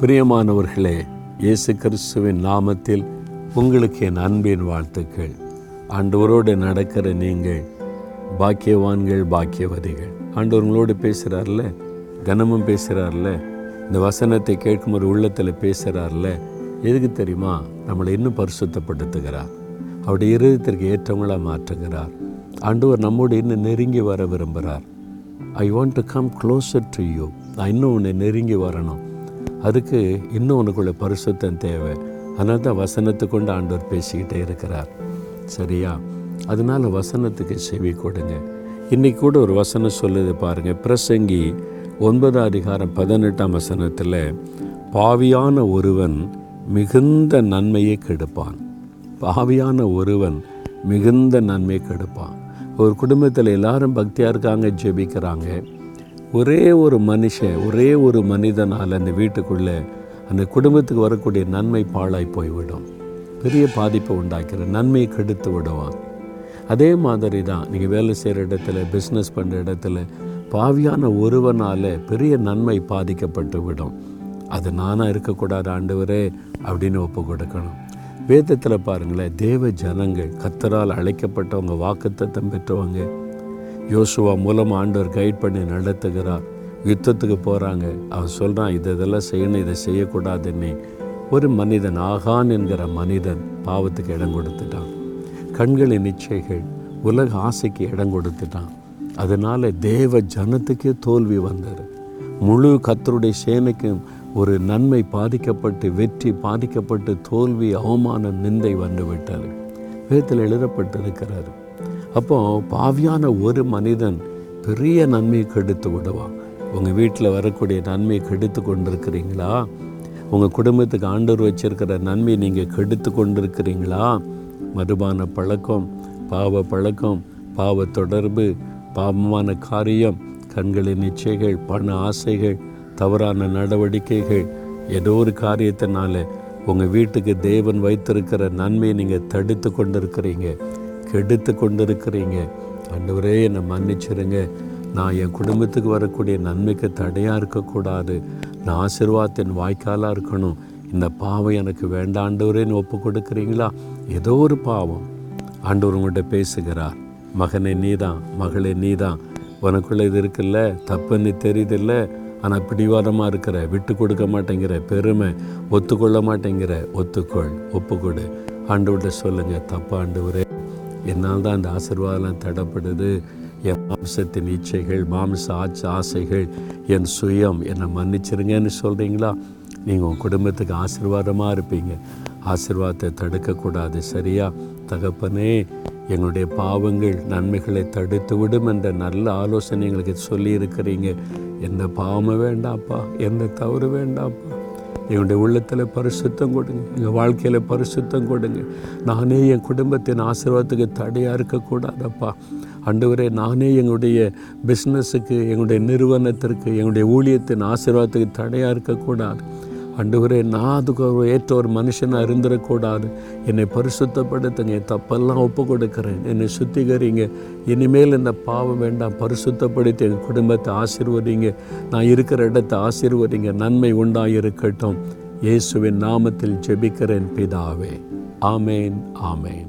பிரியமானவர்களே இயேசு கிறிஸ்துவின் நாமத்தில் உங்களுக்கு என் அன்பின் வாழ்த்துக்கள். ஆண்டவரோடு நடக்கிற நீங்கள் பாக்கியவான்கள் பாக்கியவதிகள். ஆண்டவர்களோடு பேசுகிறார்ல கனமும் பேசுகிறார்ல இந்த வசனத்தை கேட்கும் ஒரு உள்ளத்தில் பேசுகிறார்ல எதுக்கு தெரியுமா? நம்மளை இன்னும் பரிசுத்தப்படுத்துகிறார். அவருடைய இருதயத்திற்கு ஏற்றவங்களாக மாற்றுகிறார். ஆண்டவர் நம்மோடு இன்னும் நெருங்கி வர விரும்புகிறார். I want to come closer to you நான் இன்னும் உன்னை நெருங்கி வரணும். அதுக்கு இன்னும் உனக்குள்ள பரிசுத்தம் தேவை. அதனால தான் வசனத்துக்கொண்டு ஆண்டவர் பேசிக்கிட்டே இருக்கிறார். சரியா? அதனால வசனத்துக்கு செவி கொடுங்க. இன்றைக்கி கூட ஒரு வசனம் சொல்லுது பாருங்கள் பிரசங்கி ஒன்பதாம் அதிகாரம் பதினெட்டாம் வசனத்தில் பாவியான ஒருவன் மிகுந்த நன்மையை கெடுப்பான். பாவியான ஒருவன் மிகுந்த நன்மையை கெடுப்பான். ஒரு குடும்பத்தில் எல்லாரும் பக்தியாக இருக்காங்க ஜெபிக்கிறாங்க. ஒரே ஒரு மனுஷன் ஒரே ஒரு மனிதனால் அந்த வீட்டுக்குள்ளே அந்த குடும்பத்துக்கு வரக்கூடிய நன்மை பாழாய் போய்விடும். பெரிய பாதிப்பை உண்டாக்கிற நன்மையை கெடுத்து விடுவான். அதே மாதிரி தான் நீங்கள் வேலை செய்கிற இடத்துல பிஸ்னஸ் பண்ணுற இடத்துல பாவியான ஒருவனால் பெரிய நன்மை பாதிக்கப்பட்டு விடும். அது நானாக இருக்கக்கூடாது ஆண்டவரே அப்படின்னு ஒப்பு கொடுக்கணும். வேதத்தில் பாருங்களேன் தேவ ஜனங்கள் கத்தரால் அழைக்கப்பட்டவங்க வாக்குத்தத்தம் பெற்றவங்க யோசுவா மூலம் ஆண்டவர் கைட் பண்ணி நடத்துகிறார். யுத்தத்துக்கு போகிறாங்க அவன் சொல்கிறான் இதை இதெல்லாம் செய்யணும் இதை செய்யக்கூடாதுன்னு. ஒரு மனிதன் ஆகான் என்கிற மனிதன் பாவத்துக்கு இடம் கொடுத்துட்டான். கண்களின் இச்சைகள் உலக ஆசைக்கு இடம் கொடுத்துட்டான். அதனால் தேவ ஜனத்துக்கே தோல்வி வந்தது. முழு கத்தருடைய சேனைக்கும் ஒரு நன்மை பாதிக்கப்பட்டு வெற்றி பாதிக்கப்பட்டு தோல்வி அவமானம் நிந்தை வந்து விட்டது வேதத்தில் எழுதப்பட்டிருக்கிறாரு அப்போ பாவியான ஒரு மனிதன் பெரிய நன்மையை கெடுத்து விடுவான் உங்கள் வீட்டில் வரக்கூடிய நன்மையை கெடுத்து கொண்டிருக்கிறீங்களா? உங்கள் குடும்பத்துக்கு ஆண்டவர் வச்சிருக்கிற நன்மையை நீங்கள் கெடுத்து கொண்டிருக்கிறீங்களா? மதுபான பழக்கம் பாவ பழக்கம் பாவ தொடர்பு பாவமான காரியம் கண்களின் நிச்சயங்கள் பண ஆசைகள் தவறான நடவடிக்கைகள் ஏதோ ஒரு காரியத்தினால உங்கள் வீட்டுக்கு தேவன் வைத்திருக்கிற நன்மையை நீங்கள் தடுத்து கொண்டிருக்கிறீங்க. கெடுத்து கொண்டிருக்கிறீங்க ஆண்டவரே என்னை மன்னிச்சிருங்க. நான் என் குடும்பத்துக்கு வரக்கூடிய நன்மைக்கு தடையாக இருக்கக்கூடாது. நான் ஆசிர்வாதத்தின் வாய்க்காலாக இருக்கணும். இந்த பாவம் எனக்கு வேண்டாண்டவரேன்னு ஒப்பு கொடுக்குறீங்களா ஏதோ ஒரு பாவம். ஆண்டவர் உங்கள்கிட்ட பேசுகிறார். மகனே நீதான் மகளே நீதான். உனக்குள்ளே இது இருக்குல்ல? தப்புன்னு தெரியுதில்ல? ஆனால் பிடிவாதமாக இருக்கிற விட்டு கொடுக்க மாட்டேங்கிற பெருமை ஒத்துக்கொள்ள மாட்டேங்கிற ஒத்துக்கொள் ஒப்புக்கொடு. ஆண்டவர்கிட்ட சொல்லுங்கள் தப்பா ஆண்டவரே. என்னால் தான் அந்த ஆசீர்வாதம் தடப்படுது என் மாம்சத்தின் இச்சைகள் மாம்ச ஆச்ச ஆசைகள் என் சுயம் என்னை மன்னிச்சிருங்கன்னு சொல்கிறீங்களா நீங்கள் உங்கள் குடும்பத்துக்கு ஆசீர்வாதமாக இருப்பீங்க. ஆசிர்வாதத்தை தடுக்கக்கூடாது சரியா? தகப்பனே எங்களுடைய பாவங்கள் நன்மைகளை தடுத்து விடும் என்ற நல்ல ஆலோசனை எங்களுக்கு சொல்லியிருக்கிறீங்க. எந்த பாவமும் வேண்டாப்பா எந்த தவறு வேண்டாப்பா. எங்களுடைய உள்ளத்தில் பரிசுத்தம் கொடுங்க. எங்கள் வாழ்க்கையில் பரிசுத்தம் கொடுங்க. நானே என் குடும்பத்தின் ஆசீர்வாதத்துக்கு தடையாக இருக்கக்கூடாதப்பா. அண்டுவரே நானே எங்களுடைய பிஸ்னஸுக்கு எங்களுடைய நிறுவனத்திற்கு எங்களுடைய ஊழியத்தின் ஆசீர்வாதத்துக்கு தடையாக இருக்கக்கூடாது. அண்டுவரே நான் அதுக்கு ஒரு ஏற்ற ஒரு மனுஷனாக இருந்துடக்கூடாது என்னை பரிசுத்தப்படுத்துங்க என் தப்பெல்லாம் ஒப்பு கொடுக்குறேன் என்னை சுத்திகரிங்க. இனிமேல் இந்த பாவம் வேண்டாம் பரிசுத்தப்படுத்தி எங்கள் குடும்பத்தை ஆசீர்வதிங்க. நான் இருக்கிற இடத்தை ஆசீர்வதிங்க நன்மை உண்டாக இருக்கட்டும் இயேசுவின் நாமத்தில் ஜெபிக்கிறேன் பிதாவே. ஆமேன் ஆமேன்.